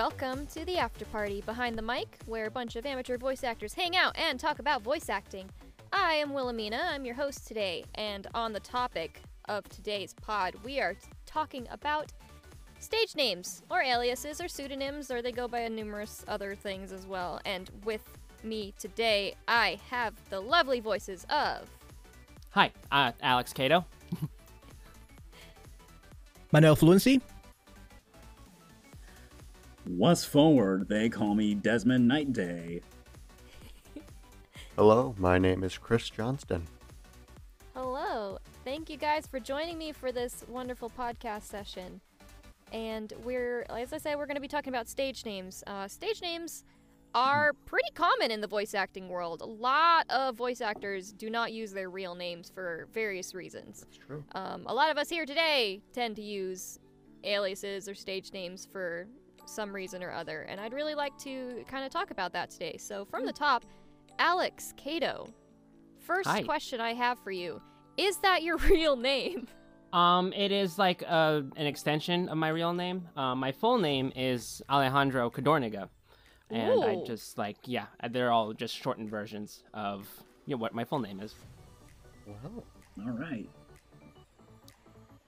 Hello, and welcome to the after party behind the mic, where a bunch of amateur voice actors hang out and talk about voice acting. I am Wilhelmina, I'm your host today, and on the topic of today's pod, we are t- talking about stage names, or aliases, or pseudonyms, or they go by numerous other things as well. And with me today, I have the lovely voices of. Hi, uh, Alex Cado. Manuel Fluency. Once forward, they call me Desmond Nightday. Hello, my name is Chris Johnston. Hello. Thank you guys for joining me for this wonderful podcast session. And we're, as I said, we're going to be talking about stage names. Uh, stage names are pretty common in the voice acting world. A lot of voice actors do not use their real names for various reasons. That's true. Um, a lot of us here today tend to use aliases or stage names for some reason or other, and I'd really like to kind of talk about that today. So, from the top, Alex Cado. First Hi. question I have for you Is that your real name? Um, it is like uh, an extension of my real name. Uh, my full name is Alejandro Cadorniga, and I just like yeah, they're all just shortened versions of you know, what my full name is. Well, All right.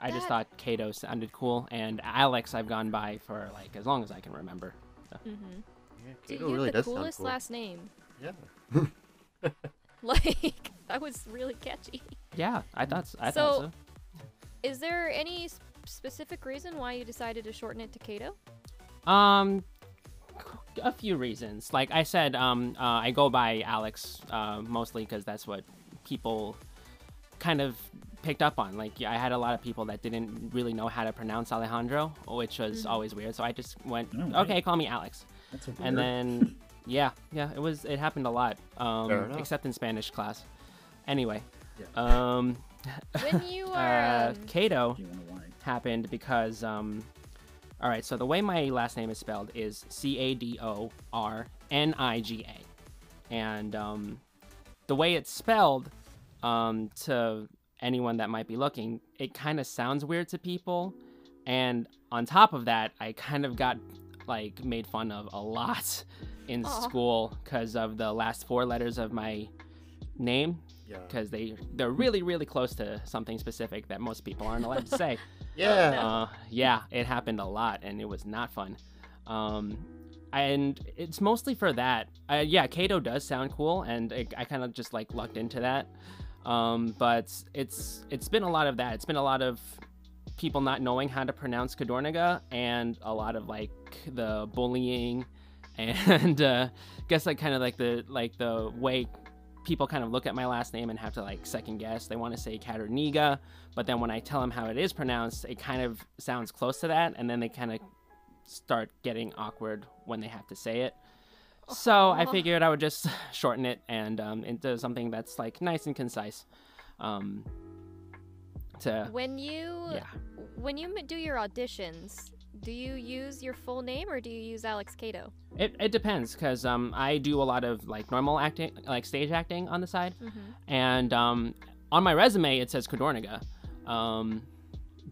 I just thought Cado sounded cool, and Alex I've gone by for like as long as I can remember. Mm-hmm. yeah, Dude, Cado you really the does sound coolest cool. last name. Yeah. Like, that was really catchy. Yeah, I thought s- I So- thought so. Is there any specific reason why you decided to shorten it to Cado? Um, a few reasons. Like I said, um, uh, I go by Alex uh, mostly because that's what people kind of picked up on. Like I had a lot of people that didn't really know how to pronounce Alejandro, which was Mhm. always weird. So I just went, Oh, right. okay, call me Alex. That's a And then, yeah, yeah, it was it happened a lot. Um, except in Spanish class. Anyway, Yeah. um, When you are. uh, um, Cado Do you want to why? happened because um all right so the way my last name is spelled is c-a-d-o-r-n-i-g-a and um the way it's spelled um to anyone that might be looking it kind of sounds weird to people and on top of that i kind of got like made fun of a lot in Aw. school because of the last four letters of my name Yeah. because they they're really really close to something specific that most people aren't allowed to say Yeah. uh, yeah, it happened a lot, and it was not fun. Um, and it's mostly for that. Uh, yeah, Cado does sound cool, and it, I kind of just like lucked into that. Um, but it's it's been a lot of that. It's been a lot of people not knowing how to pronounce Cadorniga, and a lot of like the bullying, and uh, I guess like kind of like the like the way people kind of look at my last name and have to like second guess. They want to say Cadorniga, but then when I tell them how it is pronounced, it kind of sounds close to that, and then they kind of start getting awkward when they have to say it. So I figured I would just shorten it and um, into something that's like nice and concise. Um, to when you yeah, when you do your auditions, do you use your full name or do you use Alex Cado? it, it depends because um, I do a lot of like normal acting, like stage acting on the side. Mm-hmm. and um, on my resume it says Cadorniga. Um,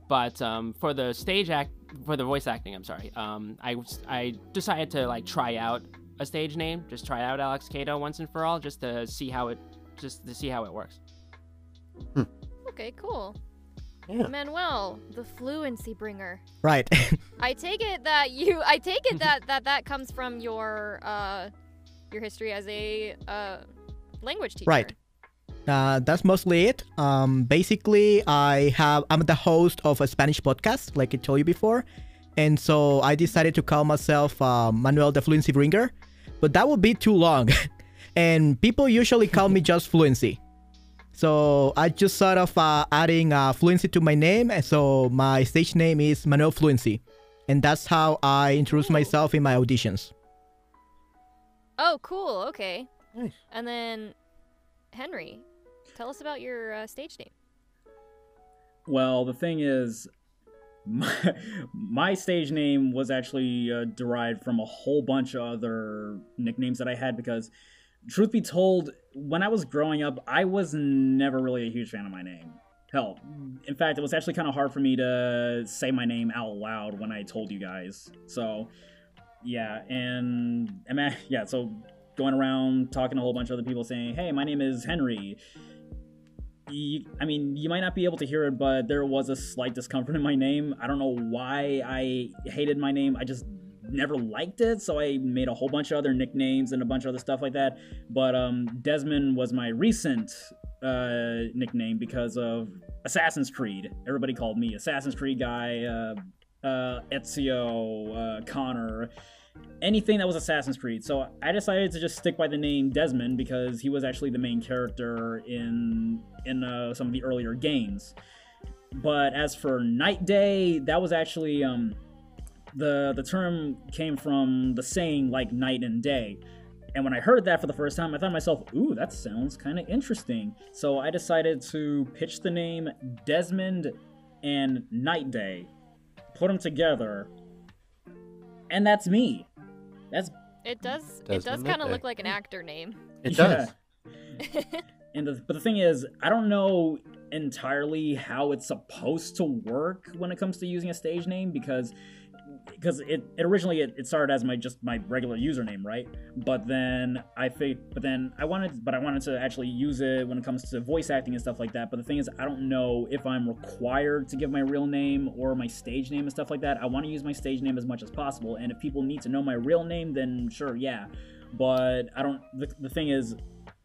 but um, for the stage act, for the voice acting, I'm sorry. Um, I I decided to like try out a stage name, just try out Alex Cado once and for all, just to see how it, just to see how it works. Okay, cool. Yeah. Manuel, the fluency bringer. Right. I take it that you. I take it that that that comes from your uh, your history as a uh, language teacher. Right. uh, that's mostly it. Um, basically, I have I'm the host of a Spanish podcast, like I told you before, and so I decided to call myself uh, Manuel the Fluency Bringer, but that would be too long, and people usually call me just Fluency. So I just sort of uh, adding uh, fluency to my name, and so my stage name is Manuel Fluency, and that's how I introduce myself in my auditions. Oh, cool. Okay. Nice. And then Henry, tell us about your uh, stage name. Well, the thing is, my, my stage name was actually uh, derived from a whole bunch of other nicknames that I had because, truth be told, when I was growing up, I was never really a huge fan of my name. hell, in fact, it was actually kind of hard for me to say my name out loud when I told you guys. So, yeah, and, and I- yeah, so going around talking to a whole bunch of other people saying, "Hey, my name is Henry." You, I mean, you might not be able to hear it, but there was a slight discomfort in my name. I don't know why I hated my name. I just never liked it, so I made a whole bunch of other nicknames and a bunch of other stuff like that. But um, Desmond was my recent uh, nickname because of Assassin's Creed. Everybody called me Assassin's Creed guy, uh, uh, Ezio, uh, Connor, anything that was Assassin's Creed. So I decided to just stick by the name Desmond because he was actually the main character in in uh, some of the earlier games. But as for Night Day, that was actually um, the the term came from the saying like night and day. And when I heard that for the first time, I thought to myself, ooh, that sounds kind of interesting. So I decided to pitch the name Desmond and Night Day, put them together, and that's me. That's It does. it Does does kind of look like an actor name. It Yeah. does. and the, but the thing is, I don't know entirely how it's supposed to work when it comes to using a stage name because because it, it originally it, it started as my just my regular username right? But then i think but then i wanted but i wanted to actually use it when it comes to voice acting and stuff like that. But the thing is i don't know if i'm required to give my real name or my stage name and stuff like that. I want to use my stage name as much as possible and if people need to know my real name then sure yeah. But i don't the, the thing is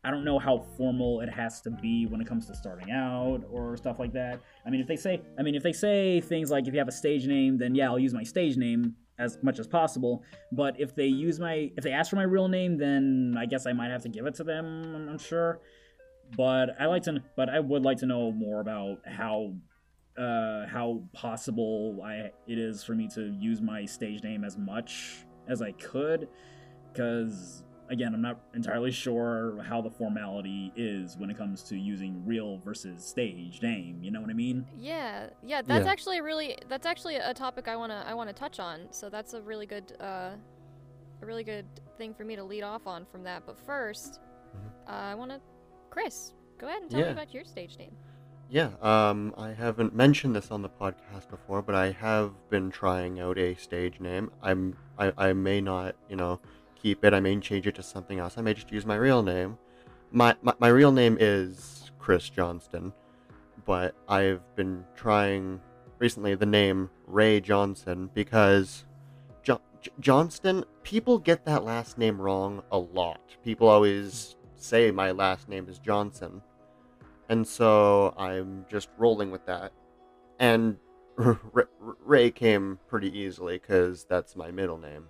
I don't know how formal it has to be when it comes to starting out or stuff like that. I mean, if they say, I mean, if they say things like if you have a stage name, then yeah, I'll use my stage name as much as possible. But if they use my, if they ask for my real name, then I guess I might have to give it to them. I'm sure. But I like to, but I would like to know more about how, uh, how possible I it is for me to use my stage name as much as I could, because again, I'm not entirely sure how the formality is when it comes to using real versus stage name. You know what I mean? Yeah, yeah, that's Yeah. actually a really that's actually a topic I wanna I wanna touch on. So that's a really good uh, a really good thing for me to lead off on from that. But 1st uh, I wanna, Chris, go ahead and tell me about your stage name. Yeah, um, I haven't mentioned this on the podcast before, but I have been trying out a stage name. I'm, I, I may not, you know, keep it. I may change it to something else. I may just use my real name. My, my, my real name is Chris Johnston, but I've been trying recently the name Ray Johnson because jo- Johnston, people get that last name wrong a lot. People always say my last name is Johnson. And so I'm just rolling with that. And Ray came pretty easily because that's my middle name.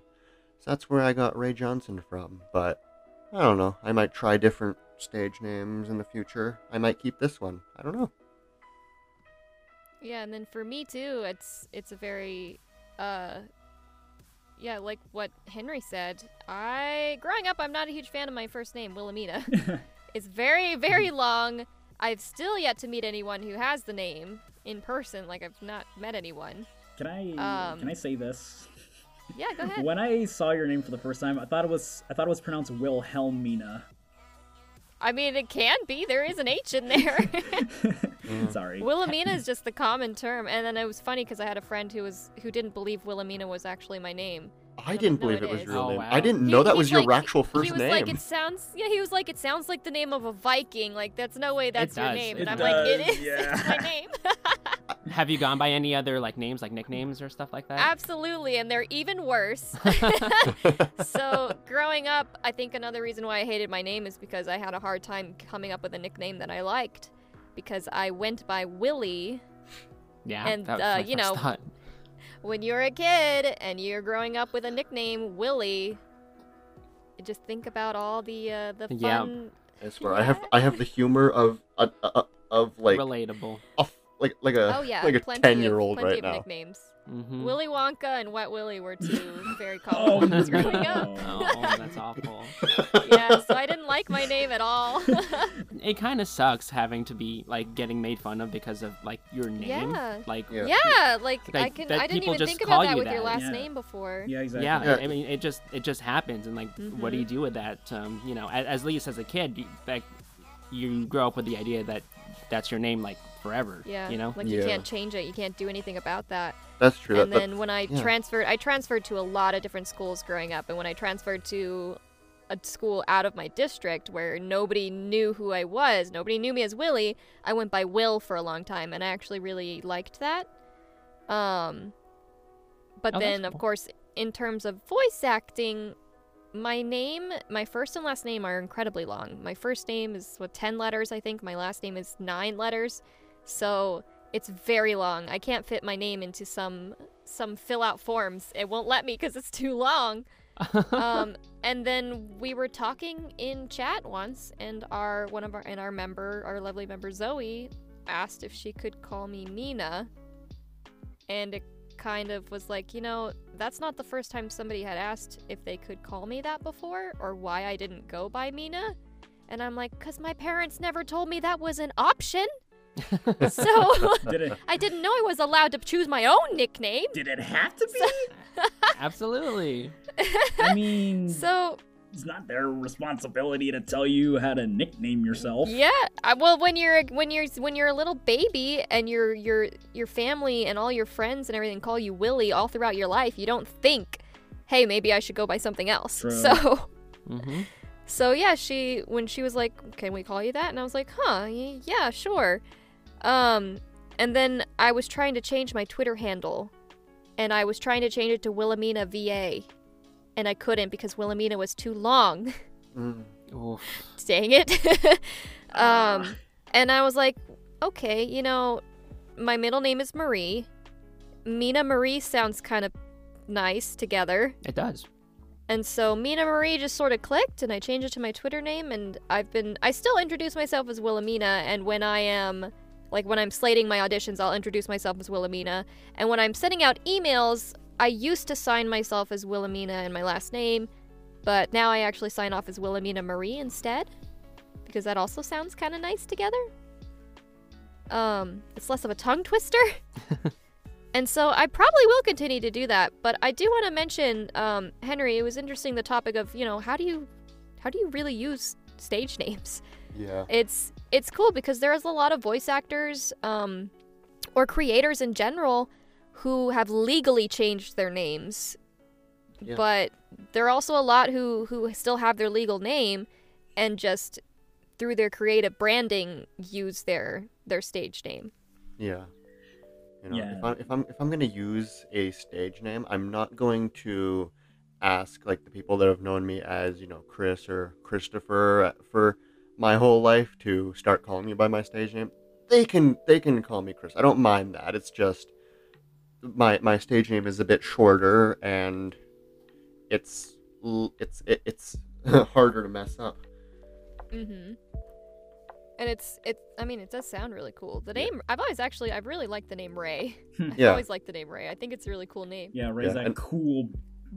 So that's where I got Ray Johnson from. But I don't know. I might try different stage names in the future. I might keep this one. I don't know. Yeah, and then for me too, it's it's a very uh yeah, like what Henry said. I growing up I'm not a huge fan of my first name, Wilhelmina. it's very, very long. I've still yet to meet anyone who has the name in person. Like I've not met anyone. Can I Um, can I say this? Yeah, go ahead. When I saw your name for the first time, I thought it was I thought it was pronounced Wilhelmina. I mean, it can be. There is an H in there. Sorry. Wilhelmina is just the common term, and then it was funny because I had a friend who was who didn't believe Wilhelmina was actually my name. I like, didn't believe it it was your real Oh, name. wow. I didn't He- know that was your like- actual first name. he was name. like, it sounds. Yeah, he was like, it sounds like the name of a Viking. Like that's no way that's your does. name. It and I'm does, like, it is. yeah. It's my name. Have you gone by any other like names, like nicknames or stuff like that? Absolutely, and they're even worse. so growing up, I think another reason why I hated my name is because I had a hard time coming up with a nickname that I liked, because I went by Willie yeah, and, that was uh, my you first know, thought. when you're a kid and you're growing up with a nickname Willie, just think about all the uh, the Yeah. fun. I swear, I have I have the humor of uh, uh, of like Relatable. a, like like a oh yeah, like a plenty ten year old of, plenty right of now. nicknames. Mm-hmm. Willy Wonka and Wet Willie were two very Oh, common ones growing up. Oh, that's awful. yeah, so I didn't like my name at all. It kind of sucks having to be like getting made fun of because of like your name. Yeah. Like Yeah. yeah, like, I can I didn't even think about call that you with your last Yeah. name before. Yeah, exactly. Yeah, Yeah. I mean, it just it just happens, and like, what do you Mm-hmm. do with that? Um, you know, as, at least as a kid, you, like, you grow up with the idea that that's your name, like forever. Yeah. You know. Like you Yeah. can't change it. You can't do anything about that. That's true. and that, then when I yeah. transferred, I transferred to a lot of different schools growing up. And when I transferred to a school out of my district where nobody knew who I was, nobody knew me as Willie, I went by Will for a long time, and I actually really liked that. Um, but Oh, that's then, of cool. course, in terms of voice acting, my name, my first and last name are incredibly long. My first name is what ten letters, I think. My last name is nine letters, so it's very long. I can't fit my name into some some fill out forms. It won't let me because it's too long. um, and then we were talking in chat once, and our one of our and our member, our lovely member Zoe, asked if she could call me Mina, and it kind of was like, you know, that's not the first time somebody had asked if they could call me that before, or why I didn't go by Mina. And I'm like, because my parents never told me that was an option. So Did it? I didn't know I was allowed to choose my own nickname. Did it have to be? Absolutely. I mean, So it's not their responsibility to tell you how to nickname yourself. Yeah. I, well, when you're when you're when you're a little baby and your your your family and all your friends and everything call you Willie all throughout your life, you don't think, "Hey, maybe I should go by something else." True. So hmm so yeah, she when she was like, "Can we call you that?" and I was like, "Huh, y- yeah, sure." Um, and then I was trying to change my Twitter handle, and I was trying to change it to Wilhelmina VA, and I couldn't because Wilhelmina was too long. Mm. Dang it. um, and I was like, okay, you know, my middle name is Marie. Mina Marie sounds kind of nice together. It does. And so Mina Marie just sort of clicked, and I changed it to my Twitter name. And I've been, I still introduce myself as Wilhelmina. And when I am, like, when I'm slating my auditions, I'll introduce myself as Wilhelmina. And when I'm sending out emails, I used to sign myself as Wilhelmina and my last name, but now I actually sign off as Wilhelmina Marie instead, because that also sounds kind of nice together. Um, it's less of a tongue twister. And so I probably will continue to do that, but I do want to mention, um, Henry. It was interesting the topic of you know how do you, how do you really use stage names? Yeah. It's it's cool because there's a lot of voice actors, um, or creators in general, who have legally changed their names, Yeah. but there are also a lot who who still have their legal name, and just through their creative branding use their their stage name. Yeah. You know, Yeah. if I'm if I'm if I'm gonna use a stage name, I'm not going to ask like the people that have known me as you know Chris or Christopher uh, for my whole life to start calling me by my stage name. They can they can call me Chris. I don't mind that. It's just my my stage name is a bit shorter and it's it's it, it's harder to mess up. Mm-hmm. And it's it. I mean, it does sound really cool. The Yeah. name I've always actually I've really liked the name Ray. I've Yeah. always liked the name Ray. I think it's a really cool name. Yeah, Ray's Yeah, that and- cool,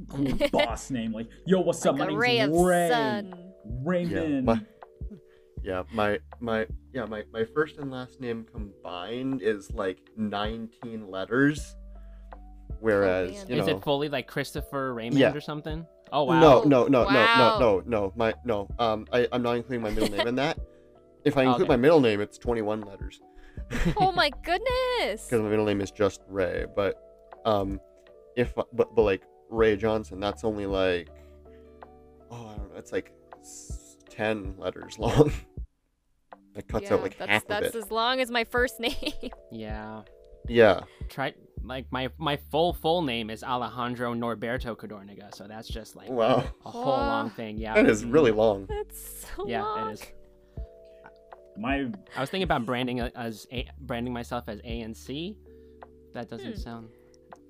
cool boss name. Like, yo, what's up? Like My a name's ray of Ray. sun. Yeah, Raymond. my, yeah, my my yeah my my first and last name combined is like 19 letters, whereas man. you Is know. it fully like Christopher Raymond Yeah. or something? Oh wow. No, no, no, Wow. no, no, no, no. My no. Um, I I'm not including my middle name in that. If I include Okay. my middle name, it's 21 letters. oh my goodness. Because my middle name is just Ray, but um, if but but like Ray Johnson, that's only like oh I don't know, it's like 10 letters long. That cuts yeah, out like that's half of that's it. as long as my first name. Yeah. Yeah. Try like my my full full name is Alejandro Norberto Cadorniga, so that's just like Wow. a whole Wow. long thing. Yeah. That is really long. that's so Yeah, long. it is. My I was thinking about branding as a, branding myself as A and C. That doesn't Hmm. sound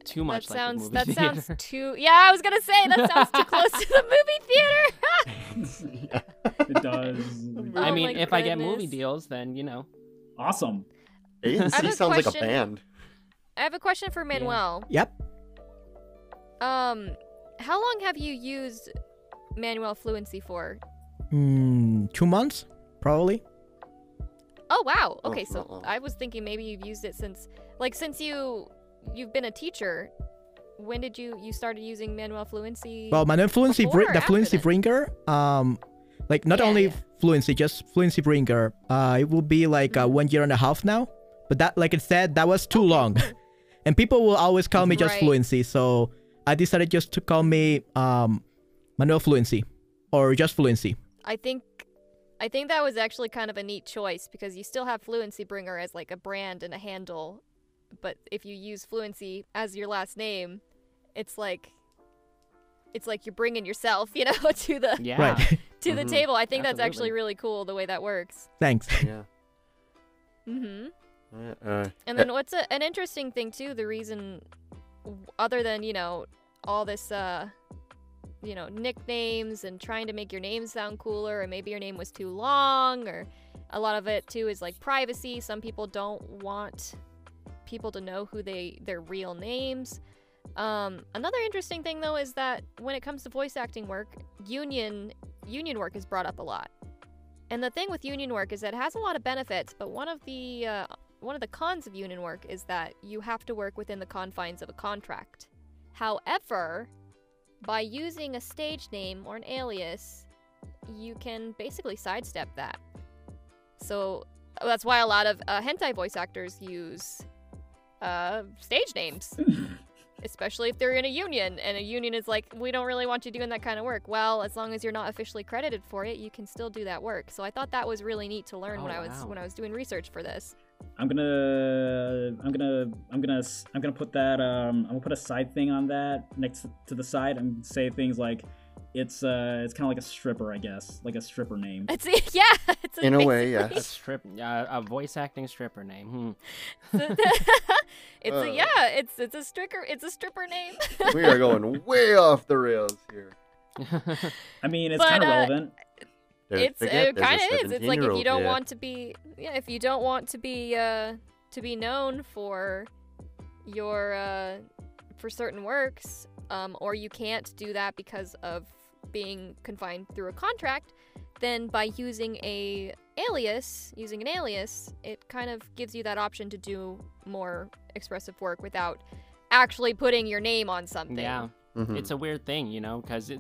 too much that like sounds a movie that theater. sounds too. Yeah, I was gonna say that sounds too close to the movie theater. it does. I Oh mean, my if I get movie deals, then you know. awesome. A and I have C a sounds like a band. I have a question for Manuel. Yep. Um, how long have you used Manuel Fluency for? Mm, two months, probably. Oh wow. Oh, Okay, it's so not long. I was thinking maybe you've used it since like since you you've been a teacher. When did you you started using Manuel Fluency? Well, my fluency, br- the fluency that? bringer, um, like not Yeah, only yeah. fluency, just fluency bringer. Uh, it will be like uh, Mhm. one year and a half now. but that, like I said, that was too long, and people will always call me just Right. Fluency. So I decided just to call me um, Manuel Fluency, or just Fluency. I think I think that was actually kind of a neat choice because you still have Fluency Bringer as like a brand and a handle, but if you use Fluency as your last name, it's like it's like you're bringing yourself, you know, to the Yeah. Right. to the Mhm. table. I think that's actually really cool the way that works. Thanks. Yeah. Mhm. Uh, uh, And then what's a, an interesting thing too, the reason other than, you know, all this uh you know, nicknames and trying to make your name sound cooler or maybe your name was too long or a lot of it too is like privacy. Some people don't want people to know who they their real names. Um, another interesting thing though is that when it comes to voice acting work, union union work is brought up a lot. And the thing with union work is that it has a lot of benefits, but one of the uh, one of the cons of union work is that you have to work within the confines of a contract. However, by using a stage name or an alias, you can basically sidestep that. So that's why a lot of uh, hentai voice actors use uh, stage names, especially if they're in a union and a union is like, we don't really want you doing that kind of work. Well, as long as you're not officially credited for it, you can still do that work. So I thought that was really neat to learn Oh, when I was wow. when I was doing research for this. I'm gonna, I'm gonna, I'm gonna, I'm gonna put that, um, I'm gonna put a side thing on that next to the side and say things like, it's, uh, it's kind of like a stripper, I guess, like a stripper name. It's yeah, it's in a way, basically- A strip, uh, a voice acting stripper name. Hmm. it's Uh. a yeah, it's it's a stripper it's a stripper name. we are going way off the rails here. I mean, it's kind of uh, relevant. It's forget, it kind of is. It's like if you don't here. want to be yeah, if you don't want to be uh to be known for your uh for certain works, um, or you can't do that because of being confined through a contract, then by using a alias, using an alias, it kind of gives you that option to do more expressive work without actually putting your name on something. yeah, Mhm. it's a weird thing, you know, because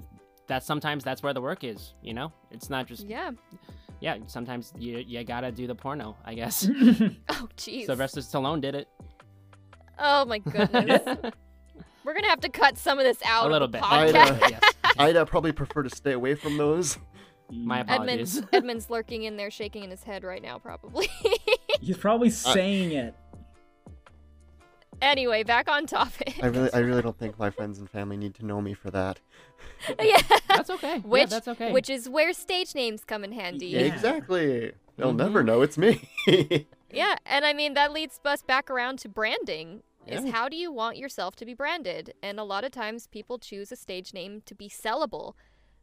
that's sometimes that's where the work is. You know, it's not just yeah. Yeah. sometimes you you gotta do the porno, I guess. Oh, jeez. Sylvester Stallone did it. Oh my goodness. We're gonna have to cut some of this out. a little bit. I'd, uh, yes. I'd uh, probably prefer to stay away from those. My Edmund's apologies. Edmund's lurking in there, shaking in his head right now, probably. He's probably saying it. anyway, back on topic. I really, I really don't think my friends and family need to know me for that. yeah. That's okay. yeah, Which that's okay. which is where stage names come in handy. Yeah. Exactly. They'll Mhm. never know it's me. Yeah, and I mean that leads us back around to branding. Is Yeah. how do you want yourself to be branded? And a lot of times people choose a stage name to be sellable.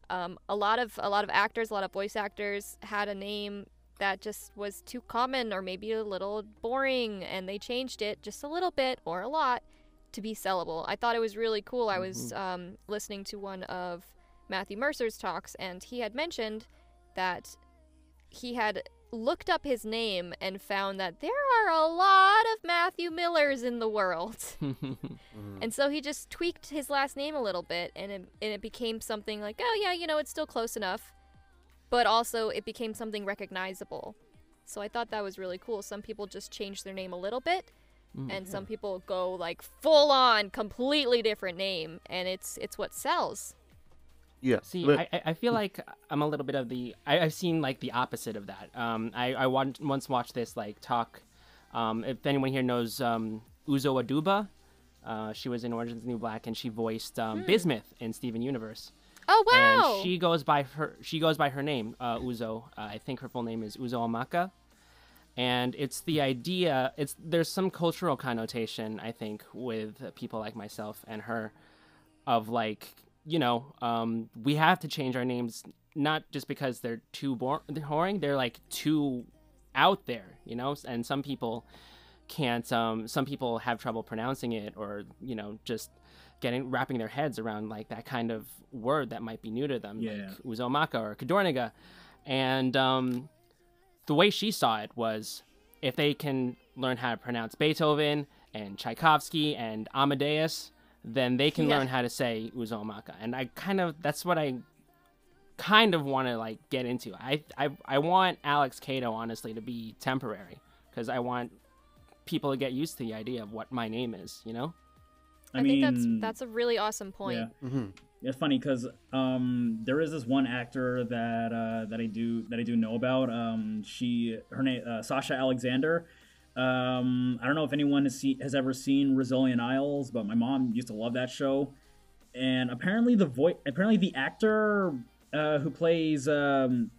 Um, a lot of a lot of actors, a lot of voice actors had a name that just was too common or maybe a little boring, and they changed it just a little bit or a lot to be sellable. I thought it was really cool. I was um, listening to one of Matthew Mercer's talks, and he had mentioned that he had looked up his name and found that there are a lot of Matthew Millers in the world. and so he just tweaked his last name a little bit and it, and it became something like, oh, yeah, you know, it's still close enough. But also, it became something recognizable. So I thought that was really cool. Some people just change their name a little bit, mm. and some people go like full on, completely different name, and it's it's what sells. Yeah. See, but- I, I- I feel like I'm a little bit of the. I, I've seen like the opposite of that. Um, I, I want, once watched this like talk. Um, if anyone here knows um, Uzo Aduba, uh, she was in Orange is the New Black and she voiced um, Bismuth in Steven Universe. Oh wow! And she goes by her she goes by her name, uh, Uzo. Uh, I think her full name is Uzoamaka. And it's the idea. It's there's some cultural connotation I think with people like myself and her, of like you know um, we have to change our names not just because they're too bor- boring. They're like too out there, you know. And some people can't. Um, some people have trouble pronouncing it, or you know just getting wrapping their heads around like that kind of word that might be new to them, Yeah. like Uzoamaka or Cadorniga. And um, the way she saw it was if they can learn how to pronounce Beethoven and Tchaikovsky and Amadeus, then they can Yeah. learn how to say Uzoamaka. And I kind of that's what I kind of want to like get into. I I I want Alex Cado honestly to be temporary because I want people to get used to the idea of what my name is. You know? I, think that's that's a really awesome point. Yeah. hmm It's funny because um, there is this one actor that uh, that I do that I do know about. Um, she her name uh, Sasha Alexander. Um, I don't know if anyone has, see, has ever seen Rizzoli & Isles, but my mom used to love that show. And apparently the voice, apparently the actor uh, who plays um,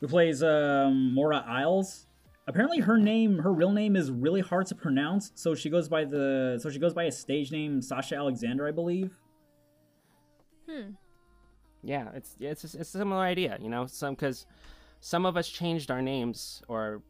who plays um, Maura Isles. Apparently, her name, her real name, is really hard to pronounce. So she goes by the, so she goes by a stage name, Sasha Alexander, I believe. Hmm. Yeah, it's it's a, it's a similar idea, you know. Some because some of us changed our names or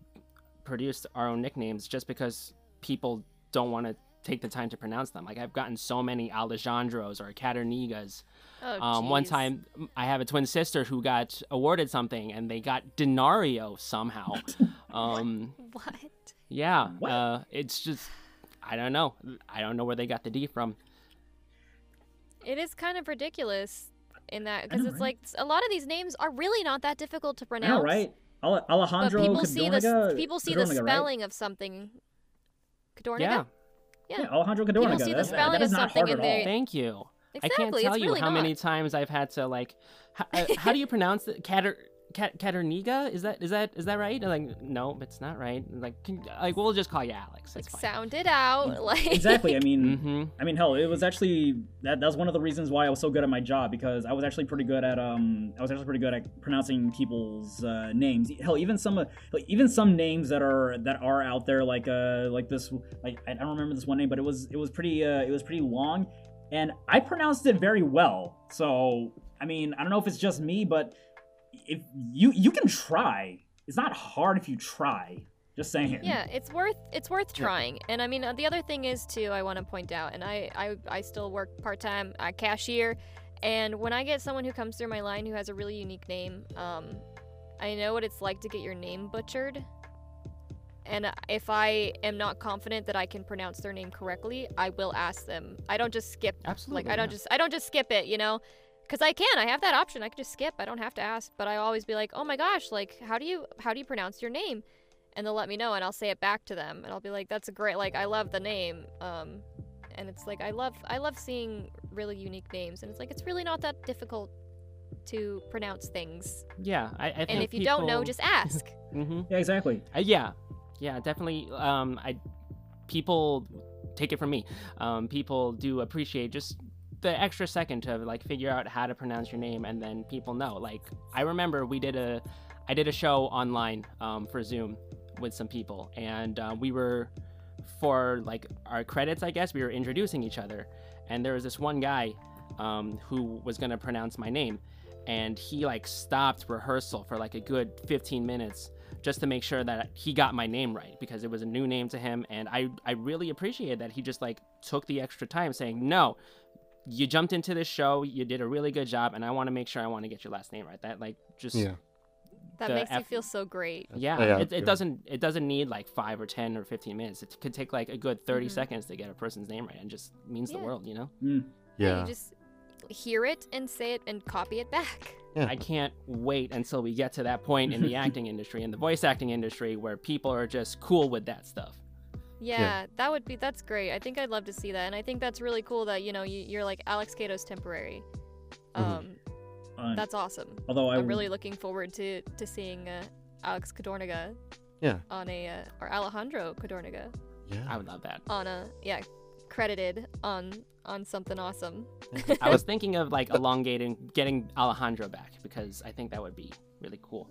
produced our own nicknames just because people don't want to take the time to pronounce them. Like I've gotten so many Alejandros or Caternigas. Oh, Um, one time, I have a twin sister who got awarded something, and they got denario somehow. um, What? yeah, What? uh, it's just I don't know. I don't know where they got the D from. It is kind of ridiculous in that because it's right? like a lot of these names are really not that difficult to pronounce. know, right? Ale- But Alejandro people see the people see the Cadorniga, right? spelling of something. Cadorniga? Yeah, Yeah. Yeah, Alejandro People see the spelling that of something hard and they- thank you. Exactly. I can't tell it's you really how many times I've had to like, h- uh, how do you pronounce it? Cater, Cat, Caterniga? Is that is that is that right? I'm like, no, it's not right. Like, can, like we'll just call you Alex. That's Like fine. sound it out. Like Exactly. I mean, Mm-hmm. I mean, hell, it was actually that. That was one of the reasons why I was so good at my job because I was actually pretty good at um. I was actually pretty good at pronouncing people's uh, names. Hell, even some of like, even some names that are that are out there like uh like this like I don't remember this one name, but it was it was pretty uh it was pretty long, and I pronounced it very well. So I mean, I don't know if it's just me, but if you you can try, it's not hard if you try. Just saying. Yeah, it's worth it's worth Yeah. trying. And I mean, uh, the other thing is too, I want to point out, and I I, I still work part time at cashier, and when I get someone who comes through my line who has a really unique name, um, I know what it's like to get your name butchered. And uh, if I am not confident that I can pronounce their name correctly, I will ask them. I don't just skip. Absolutely. Like I don't yeah. just I don't just skip it, you know, because I can. I have that option. I can just skip. I don't have to ask. But I always be like, oh my gosh, like how do you how do you pronounce your name? And they'll let me know, and I'll say it back to them, and I'll be like, that's a great like I love the name. Um, and it's like I love I love seeing really unique names, and it's like it's really not that difficult to pronounce things. Yeah, I, I think And if you don't know, just ask. hmm Yeah, exactly. Uh, yeah, yeah, definitely. Um, I people take it from me. Um, people do appreciate just the extra second to like figure out how to pronounce your name, and then people know. Like I remember we did a, I did a show online um, for Zoom with some people, and uh, we were for like our credits, I guess we were introducing each other, and there was this one guy um, who was gonna pronounce my name, and he like stopped rehearsal for like a good 15 minutes just to make sure that he got my name right because it was a new name to him and I I really appreciated that he just like took the extra time saying no you jumped into this show you did a really good job and I want to make sure I want to get your last name right that like just Yeah. That The makes you feel so great. yeah, Yeah, it, it doesn't it doesn't need like 5 or 10 or 15 minutes it could take like a good 30 Mhm. seconds to get a person's name right and just means Yeah. the world you know Mm. Yeah. You just hear it and say it and copy it back. Yeah. I can't wait until we get to that point in the acting industry in the voice acting industry where people are just cool with that stuff Yeah, that would be that's great. I think I'd love to see that, and I think that's really cool that you know you, you're like Alex Cado's temporary. Mhm. Um, Uh, that's awesome. although I I'm really looking forward to to seeing uh, Alex Cadorniga Yeah. on a uh, or Alejandro Cadorniga Yeah. I would love that on a yeah credited on on something awesome. I was thinking of like elongating, getting Alejandro back because I think that would be really cool.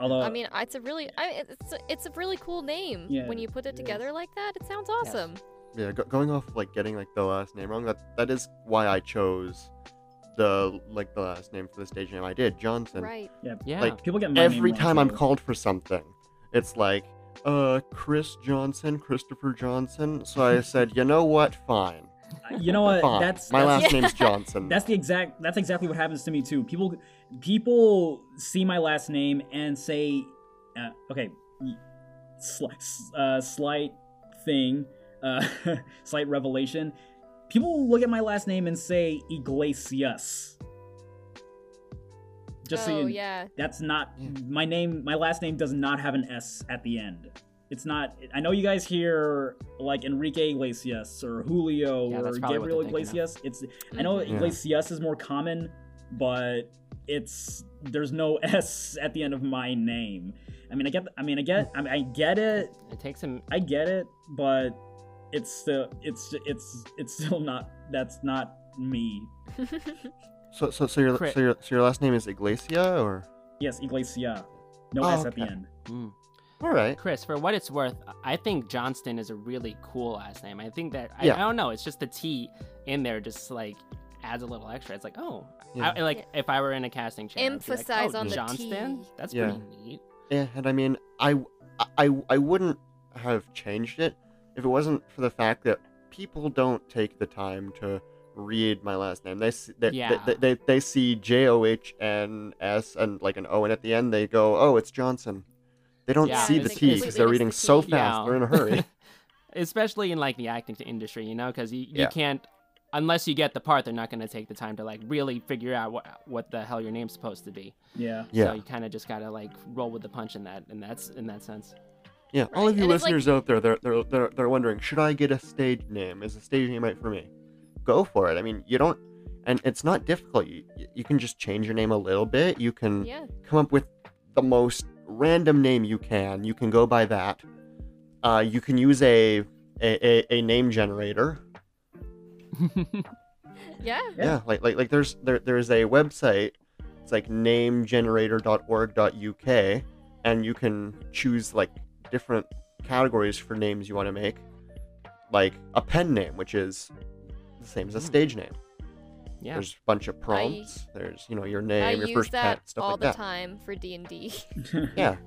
Although I mean, it's a really I, it's a, it's a really cool name Yeah, when you put it it is. together like that. It sounds awesome. Yeah, go- going off like getting like the last name wrong. That that is why I chose the like the last name for the stage name I did, Johnson. Right. yeah, Yeah. like people get my name Every wrong, time I'm too. called for something, it's like, uh, Chris Johnson, Christopher Johnson. So I said, you know what? Fine. You know what? Fine. That's My that's, last name's Johnson. That's the exact. That's exactly what happens to me too. People, people see my last name and say, uh, "Okay, y- sli- uh, slight thing, uh, slight revelation." People look at my last name and say Iglesias. Just so oh you, yeah. that's not Yeah. my name. My last name does not have an S at the end. it's not. I know you guys hear like Enrique Iglesias or Julio Yeah, or that's probably what Gabriel they're thinking of. Iglesias. It's I know Mhm. Yeah. Iglesias is more common, but it's there's no s at the end of my name. I mean, I get. I mean, I get. I, mean, I get it. It takes him. I get it, but it's still. It's it's it's still not. That's not me. So so so your Crit. so your so your last name is Iglesia or? Yes, Iglesia. No Oh, s at the end. Mm. All right. Chris, for what it's worth, I think Johnston is a really cool last name. I think that I, Yeah. I don't know. It's just the T in there, just like adds a little extra. It's like, oh, Yeah. I, like if I were in a casting chair, I'd like, Emphasize oh, on the Johnston. T. That's Yeah. pretty neat. Yeah, and I mean, I, I, I wouldn't have changed it if it wasn't for the fact that people don't take the time to read my last name. They see, they, Yeah. they, they, they see J O H N S and like an O, and at the end they go, "Oh, it's Johnson." They don't Yeah, see the T because they're miss reading the so fast. Yeah. They're in a hurry. Especially in like the acting industry, you know, because you, you Yeah. can't unless you get the part, they're not going to take the time to like really figure out what what the hell your name's supposed to be. Yeah. Yeah. So you kind of just gotta like roll with the punch in that, and that's in that sense. yeah. All of you and it's like- listeners out there, they're, they're they're they're wondering, should I get a stage name? Is a stage name right for me? Go for it. I mean, you don't, and it's not difficult. You you can just change your name a little bit. You can yeah. come up with the most random name you can. You can go by that. Uh, you can use a a, a, a name generator. Yeah. Yeah. Yeah. like like like there's there there's a website. It's like namegenerator.org.uk, and you can choose like different categories for names you want to make, like a pen name, which is the same as a Hmm. stage name. yeah. There's a bunch of prompts. There's you know your name, I your first that pet, stuff like that. all the time for D and D, Yeah.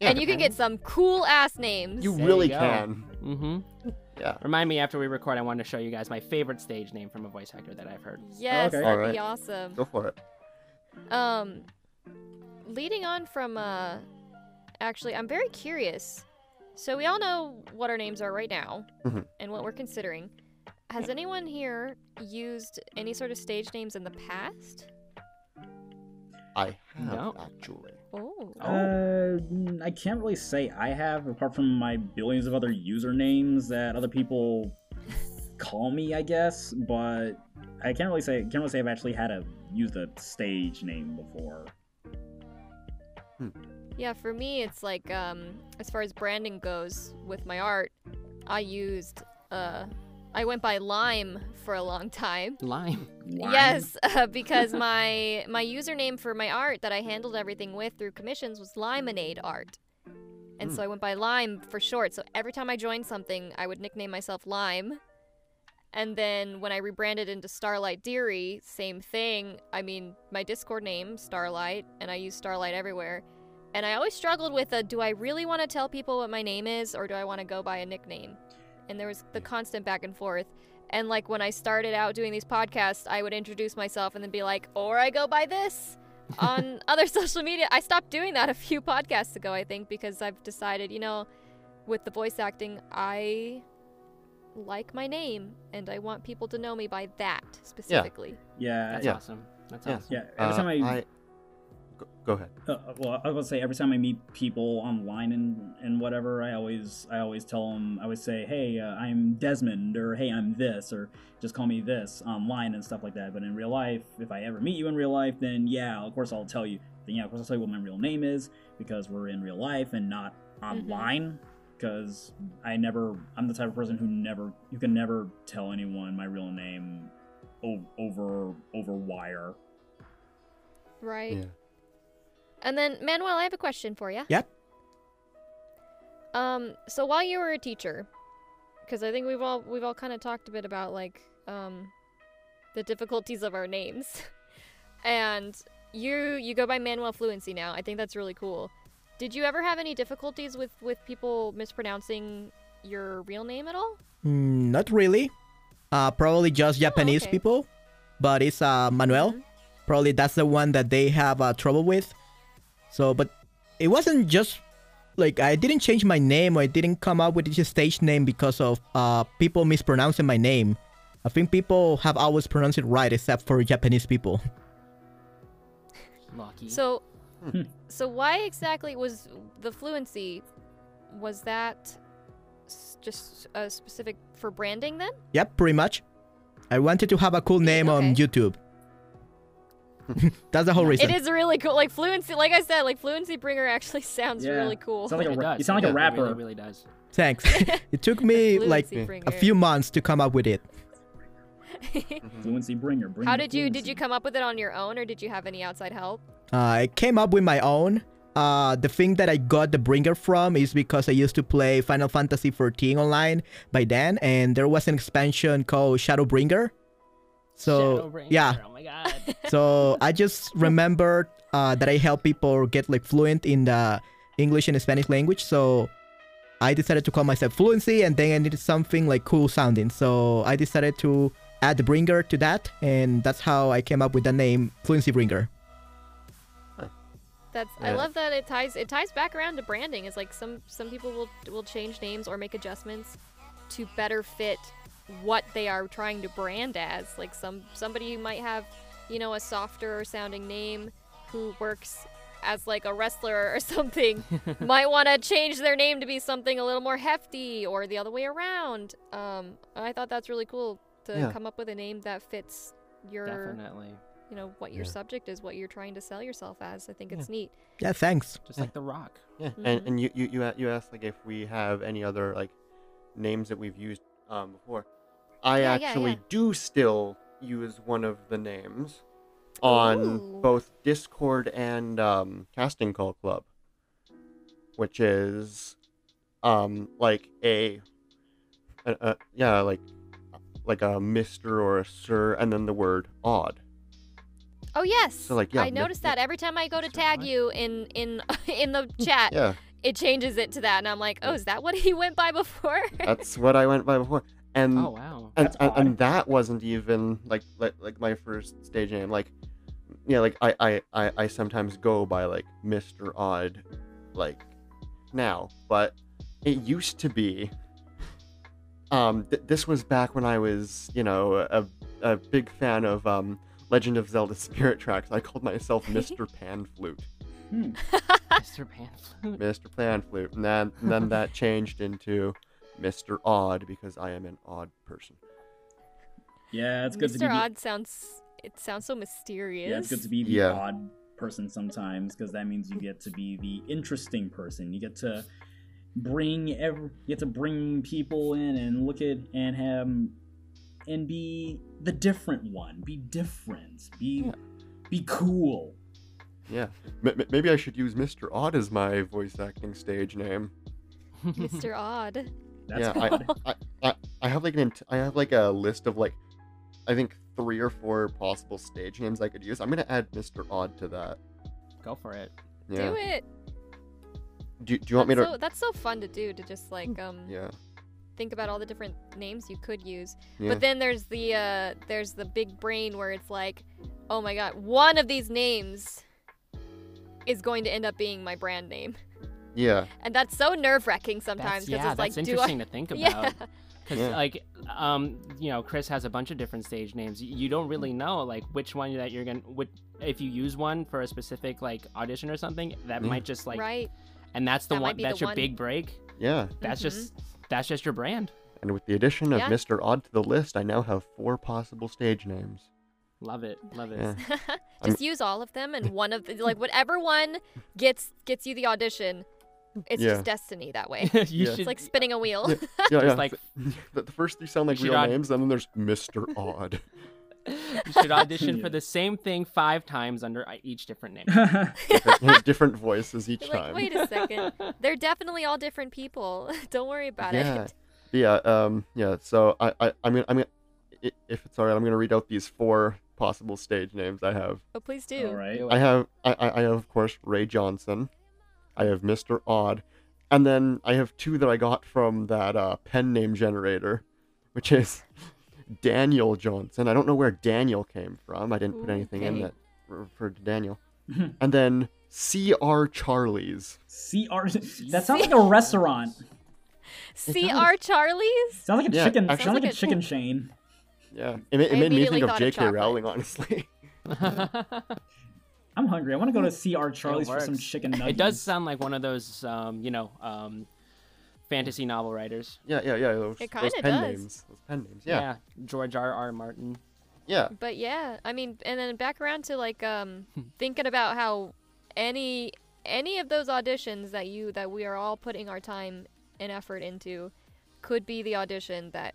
Yeah, and you can get some cool ass names. You There really you can. Mm-hmm. Yeah. Remind me after we record. I want to show you guys my favorite stage name from a voice actor that I've heard. yes, okay. that'd Alright. be awesome. Go for it. Um, leading on from uh, actually, I'm very curious. So we all know what our names are right now Mhm. and what we're considering. Has anyone here used any sort of stage names in the past? I have No. actually. Oh, Uh, I can't really say I have, apart from my billions of other usernames that other people call me, I guess. But I can't really say can't really say I've actually had to use a stage name before. yeah. For me, it's like um, as far as branding goes with my art, I used uh, I went by Lime for a long time. Lime. Lime? Yes, uh, because my my username for my art that I handled everything with through commissions was Limonade Art. And so I went by Lime for short. So every time I joined something, I would nickname myself Lime. And then when I rebranded into Starlight Dearie, same thing. I mean, my Discord name, Starlight, and I use Starlight everywhere. And I always struggled with a do I really want to tell people what my name is or do I want to go by a nickname? And there was the constant back and forth. And like when I started out doing these podcasts, I would introduce myself and then be like, or I go by this on other social media. I stopped doing that a few podcasts ago, I think, because I've decided, you know, with the voice acting, I like my name and I want people to know me by that specifically. Yeah, yeah. That's Yeah. awesome. That's Yeah. awesome. yeah. Every Uh, time I, Go, go ahead. Uh, well, I was gonna say every time I meet people online and and whatever, I always I always tell them I always say, hey, uh, I'm Desmond, or hey, I'm this, or just call me this online and stuff like that. But in real life, if I ever meet you in real life, then yeah, of course I'll tell you. Then yeah, of course I'll tell you what my real name is because we're in real life and not online. Because I never, I'm the type of person who never, you can never tell anyone my real name o- over over wire. Right? Yeah. And then Manuel, I have a question for you. Yep. Um, so while you were a teacher, because I think we've all we've all kind of talked a bit about like um, the difficulties of our names, and you you go by Manuel Fluency now. I think that's really cool. Did you ever have any difficulties with with people mispronouncing your real name at all? Mm, not really. Uh, probably just Japanese okay. people, but it's uh, Manuel. Mhm. Probably that's the one that they have uh, trouble with. So, but it wasn't just like I didn't change my name or I didn't come up with this stage name because of uh, people mispronouncing my name. I think people have always pronounced it right except for Japanese people. Lucky. So, Hmm. so why exactly was the fluency? was that just uh, specific for branding then? Yep, pretty much. I wanted to have a cool name on. YouTube. That's the whole reason. It is really cool. Like fluency, like I said, like fluency bringer actually sounds Yeah. really cool. Sounds like a It ra- does. you sound like It a really, rapper. Really, really does. Thanks. it took me like Fluency a few months to come up with it. Fluency bringer. Bring How did you did you come up with it on your own, or did you have any outside help? Uh, I came up with my own. Uh, the thing that I got the bringer from is because I used to play Final Fantasy XIV online by then, and there was an expansion called Shadowbringer. So yeah, Oh my god. so I just remembered uh, that I help people get like fluent in the English and Spanish language. So I decided to call myself Fluency, and then I needed something like cool sounding. So I decided to add the bringer to that, and that's how I came up with the name Fluency Bringer. That's I love that it ties it ties back around to branding. It's like some some people will will change names or make adjustments to better fit what they are trying to brand as. Like some somebody who might have, you know, a softer sounding name who works as like a wrestler or something might want to change their name to be something a little more hefty or the other way around. Um I thought that's really cool to Yeah. come up with a name that fits your Definitely. you know what your Yeah. subject is, what you're trying to sell yourself as. I think it's neat. Yeah, thanks. Just Yeah. like The Rock. Yeah, Mhm. and, and you, you you you asked like if we have any other like names that we've used um before. I Yeah, yeah, actually yeah. do still use one of the names on Ooh. both Discord and um, Casting Call Club, which is um like a, a, a yeah like like a Mister or a Sir, and then the word odd. Oh yes. So, like, yeah, I noticed that every time I go to tag you in in in the chat, Yeah, it changes it to that, and I'm like, oh, is that what he went by before? that's what I went by before. And Oh wow. and, and, and that wasn't even like, like like my first stage name like yeah like I, I i i sometimes go by like mr odd like now but it used to be um th- this was back when i was you know a, a big fan of um legend of zelda spirit tracks i called myself mr pan flute Hmm. Mr. Panflute. mr pan flute and then and then that changed into mr odd because i am an odd person Yeah, it's good to be. Mr. Odd sounds it sounds so mysterious. Yeah, it's good to be the Yeah. odd person sometimes because that means you get to be the interesting person. You get to bring every, you get to bring people in and look at and have and be the different one. Be different. Be Yeah. be cool. Yeah, M- m- maybe I should use Mr. Odd as my voice acting stage name. Mr. Odd. That's yeah, odd. I, I, I, I have like an ent- I have like a list of like, I think three or four possible stage names I could use. I'm gonna add Mr. Odd to that. Go for it. Yeah. Do it. Do, do you want me to? So, that's so fun to do to just like um Yeah. think about all the different names you could use. Yeah. But then there's the uh there's the big brain where it's like, oh my god, one of these names is going to end up being my brand name. Yeah. And that's so nerve wracking sometimes That's, because yeah, it's like, that's do interesting I? to think about. Yeah. Because Yeah. like, um, you know, Chris has a bunch of different stage names. You- You don't really know like which one that you're gonna. Which, if you use one for a specific like audition or something, that Yeah. might just like, right. and that's the That one. be the That's your one. big break. Yeah. That's Mhm. just that's just your brand. And with the addition of Yeah. Mr. Odd to the list, I now have four possible stage names. Love it. Love it. Yeah. just use all of them and one of the, like whatever one gets gets you the audition. It's Yeah. just destiny that way. you Yeah. should It's like spinning a wheel. Yeah, yeah. Just like- the, the first three sound like real aud- names, and then there's Mr. Odd. you should audition Yeah. for the same thing five times under each different name. different, different voices each like, time. wait a second. They're definitely all different people. Don't worry about yeah. it. Yeah, um, yeah. So I, I, I mean, I mean, i- if it's alright, I'm gonna read out these four possible stage names I have. Oh, please do. All right. I have, I, I I have, of course, Ray Johnson. I have Mr. Odd, and then I have two that I got from that uh, pen name generator, which is Daniel Johnson. I don't know where Daniel came from. I didn't put Ooh, anything in that referred to Daniel. and then C.R. Charlie's. CR. That sounds like a restaurant. CR Charlie's? Sounds like a Yeah, chicken. actually- sounds like a like a- chicken chain. Yeah, it, it made me think of J.K. Rowling, honestly. I'm hungry. I want to go to CR Charlie's for some chicken nuggets. It does sound like one of those, um, you know, um, fantasy novel writers. Yeah, yeah, yeah. Those, It those kinda pen does. names. Those pen names. Yeah. George R. R. Martin. Yeah. But yeah, I mean, and then back around to like um thinking about how any any of those auditions that you that we are all putting our time and effort into could be the audition that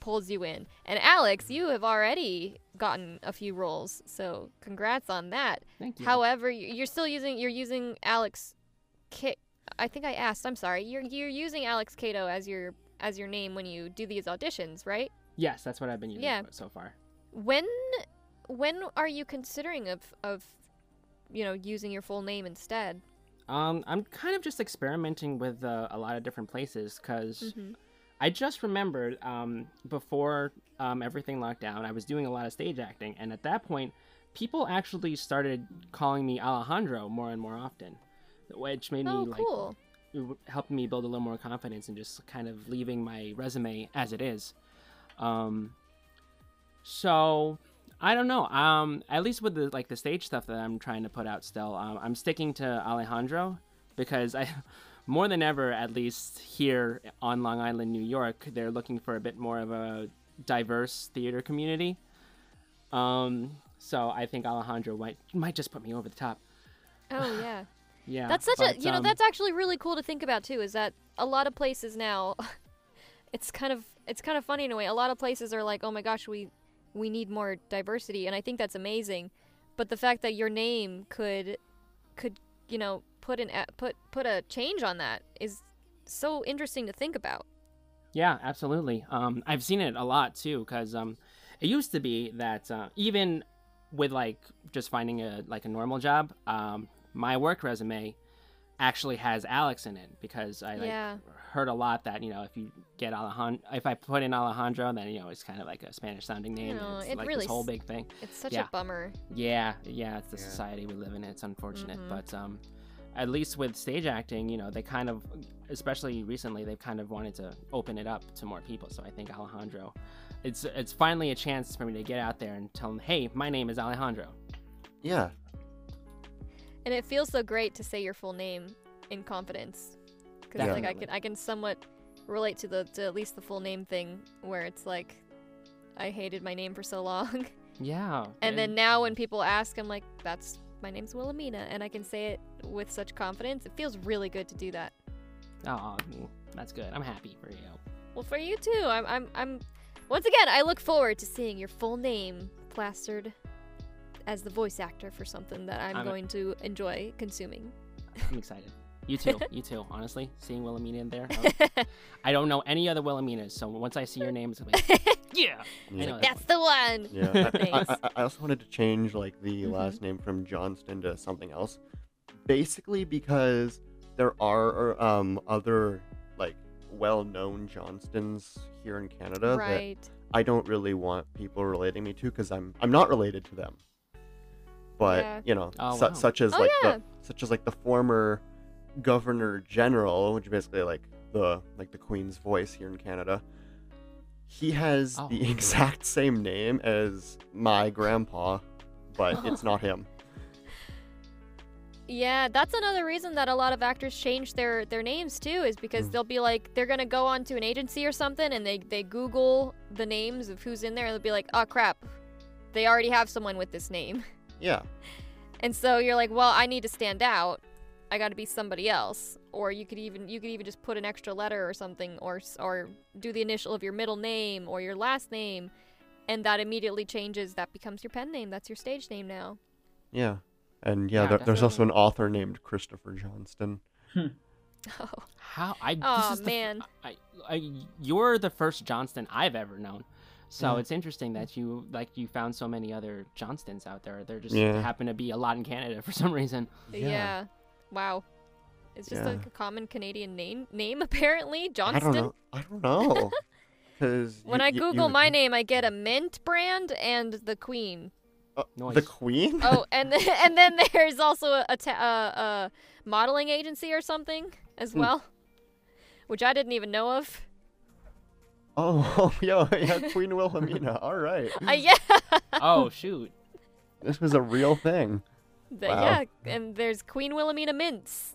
pulls you in. And Alex, you have already gotten a few roles, so congrats on that. Thank you. However, you're still using you're using Alex K I think I asked, I'm sorry. You're you're using Alex Cado as your as your name when you do these auditions, right? yes, that's what I've been using Yeah. so far. When when are you considering of of you know using your full name instead? Um, I'm kind of just experimenting with uh, a lot of different places because Mhm. I just remembered um, before um, everything locked down, I was doing a lot of stage acting, and at that point, people actually started calling me Alejandro more and more often, which made Oh, me like cool. helped me build a little more confidence and just kind of leaving my resume as it is. Um, so I don't know. Um, at least with the like the stage stuff that I'm trying to put out still, um, I'm sticking to Alejandro because I, more than ever, at least here on Long Island, New York, they're looking for a bit more of a diverse theater community. Um, so I think Alejandro might might just put me over the top. Oh yeah. Yeah, That's such a but, you know um, that's actually really cool to think about too. Is that a lot of places now? it's kind of it's kind of funny in a way. A lot of places are like, oh my gosh, we we need more diversity, and I think that's amazing. But the fact that your name could could you know put an a- put put a change on that is so interesting to think about. Yeah, absolutely. Um, I've seen it a lot too, because um, it used to be that uh, even with like just finding a like a normal job, um, my work resume actually has Alex in it because I like Yeah. heard a lot that you know if you get Alejandro, if I put in Alejandro, then you know it's kind of like a Spanish sounding name. No, it's it like really this whole big thing. It's such Yeah. a bummer. Yeah, yeah, it's the Yeah. society we live in. It's unfortunate, Mhm. but um, at least with stage acting, you know, they kind of, especially recently, they've kind of wanted to open it up to more people. So I think Alejandro, it's it's finally a chance for me to get out there and tell them, hey, my name is Alejandro. Yeah. And it feels so great to say your full name in confidence. Because like I Definitely. can I can somewhat relate to the to at least the full name thing where it's like I hated my name for so long. Yeah, and then now when people ask I'm like, that's my name's Wilhelmina and I can say it with such confidence. It feels really good to do that. oh, that's good. I'm happy for you. Well for you too. I'm I'm I'm once again I look forward to seeing your full name plastered as the voice actor for something that I'm I'm a- going to enjoy consuming. I'm excited. You too. you too. Honestly, seeing Wilhelmina in there, I don't know any other Wilhelminas. So once I see your name, it's like, yeah, I Yeah. know That's the one. Yeah, I- I, I, I also wanted to change like the Mhm. last name from Johnston to something else, basically because there are um other like well-known Johnstons here in Canada that right. I don't really want people relating me to because I'm I'm not related to them. But Yeah. you know, Oh, su- wow. such as Oh, like yeah. the such as like the former governor general, which is basically like the like the Queen's voice here in Canada. He has Oh. the exact same name as my grandpa, but it's not him. Yeah, that's another reason that a lot of actors change their their names too, is because Mm. they'll be like they're gonna go onto an agency or something, and they they Google the names of who's in there, and they'll be like, oh crap, they already have someone with this name, Yeah. and so you're like, well, I need to stand out, I got to be somebody else, or you could even you could even just put an extra letter or something, or or do the initial of your middle name or your last name, and that immediately changes. That becomes your pen name. That's your stage name now. Yeah. And yeah, Yeah, there, there's also an author named Christopher Johnston. Hmm. Oh, How I this Aw, is the man. I, I you're the first Johnston I've ever known. So Yeah. it's interesting that you like you found so many other Johnstons out there. There just Yeah. happen to be a lot in Canada for some reason. Yeah. Wow. It's just Yeah. like a common Canadian name name apparently. Johnston. I don't know. I don't know. Because When I Google my name, I get a mint brand and the Queen. uh, the Queen. Oh, and then, and then there's also a, a, ta- uh, a modeling agency or something as Hmm. well, which I didn't even know of. Oh, yeah, yeah, Queen Wilhelmina. All right. Uh, yeah. oh shoot. This was a real thing. The- Wow. Yeah, and there's Queen Wilhelmina mints.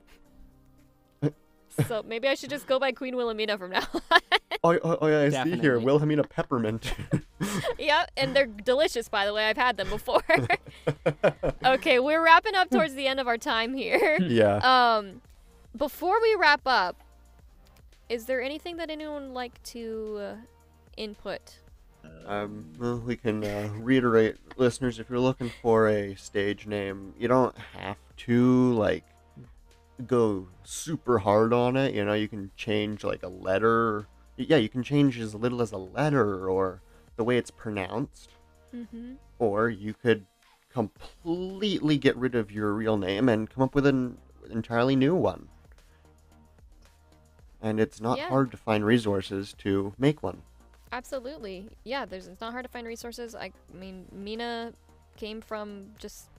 so maybe I should just go by Queen Wilhelmina from now on. Oh, oh, oh yeah, I see here. Wilhelmina Peppermint. yep, and they're delicious, by the way. I've had them before. okay, we're wrapping up towards the end of our time here. yeah. Um, before we wrap up, is there anything that anyone would like to uh, input? Um, well, we can uh, reiterate, listeners, if you're looking for a stage name, you don't have to like go super hard on it. You know, you can change like a letter. Yeah, you can change as little as a letter or the way it's pronounced, Mm-hmm. or you could completely get rid of your real name and come up with an entirely new one. And it's not Yeah. hard to find resources to make one. Absolutely. Yeah, there's it's not hard to find resources. I, I mean, Mina came from just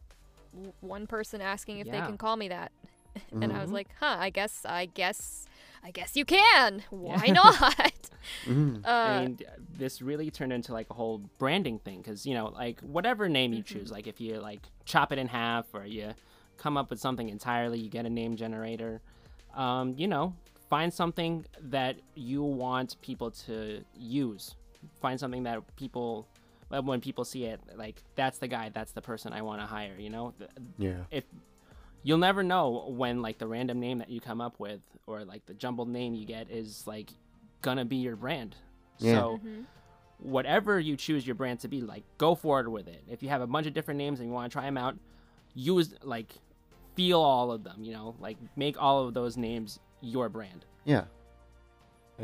one person asking if they can call me that. and I was Mhm. like, "Huh, I guess I guess I guess you can. Why not?" Mhm. uh, I mean, this really turned into like a whole branding thing because you know, like whatever name you Mm-hmm. choose, like if you like chop it in half or you come up with something entirely, you get a name generator. Um, you know, find something that you want people to use. Find something that people, when people see it, like that's the guy, that's the person I want to hire. You know, Yeah. if you'll never know when like the random name that you come up with or like the jumbled name you get is like gonna be your brand. Yeah. So mhm. whatever you choose your brand to be, like go forward with it. If you have a bunch of different names and you want to try them out, use like feel all of them. You know, like make all of those names your brand. Yeah.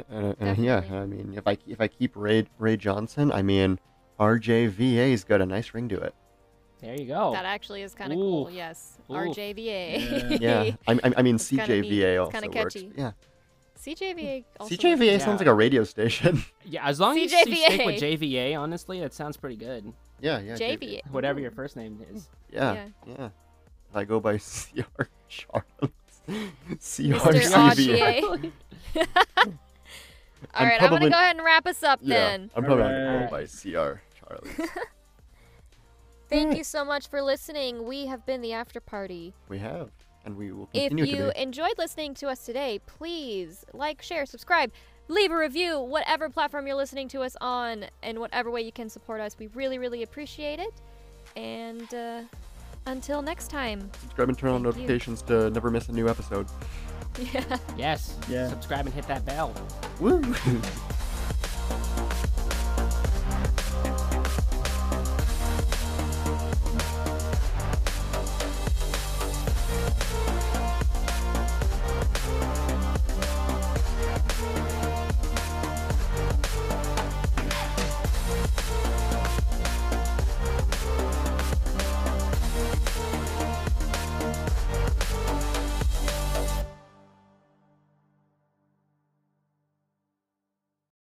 And, and, yeah, I mean, if I if I keep Ray Ray Johnson, I mean, RJVA's got a nice ring to it. There you go. that actually is kind of cool. Yes, Ooh. RJVA. Yeah, I, I, I mean It's kinda. CJVA It's also kinda works. catchy. Yeah, CJVA. Also CJVA works. sounds Yeah. like a radio station. yeah, as long as you stick CJVA. with JVA, honestly, that sounds pretty good. yeah, yeah. JVA. Whatever your first name is. Yeah, Yeah. yeah. If I go by CR Charles, Mr. CRCVA. Audier. All I'm right, I'm gonna go ahead and wrap us up Yeah, then. I'm probably not gonna Alright. go by CR Charlie. Thank you so much for listening. We have been the After Party. we have, and we will If you to be. enjoyed listening to us today, please like, share, subscribe, leave a review, whatever platform you're listening to us on, and whatever way you can support us. We really, really appreciate it. And uh, until next time, Subscribe and turn on Thank you. notifications to never miss a new episode. yeah. Yes. Yeah. Subscribe and hit that bell. Woo!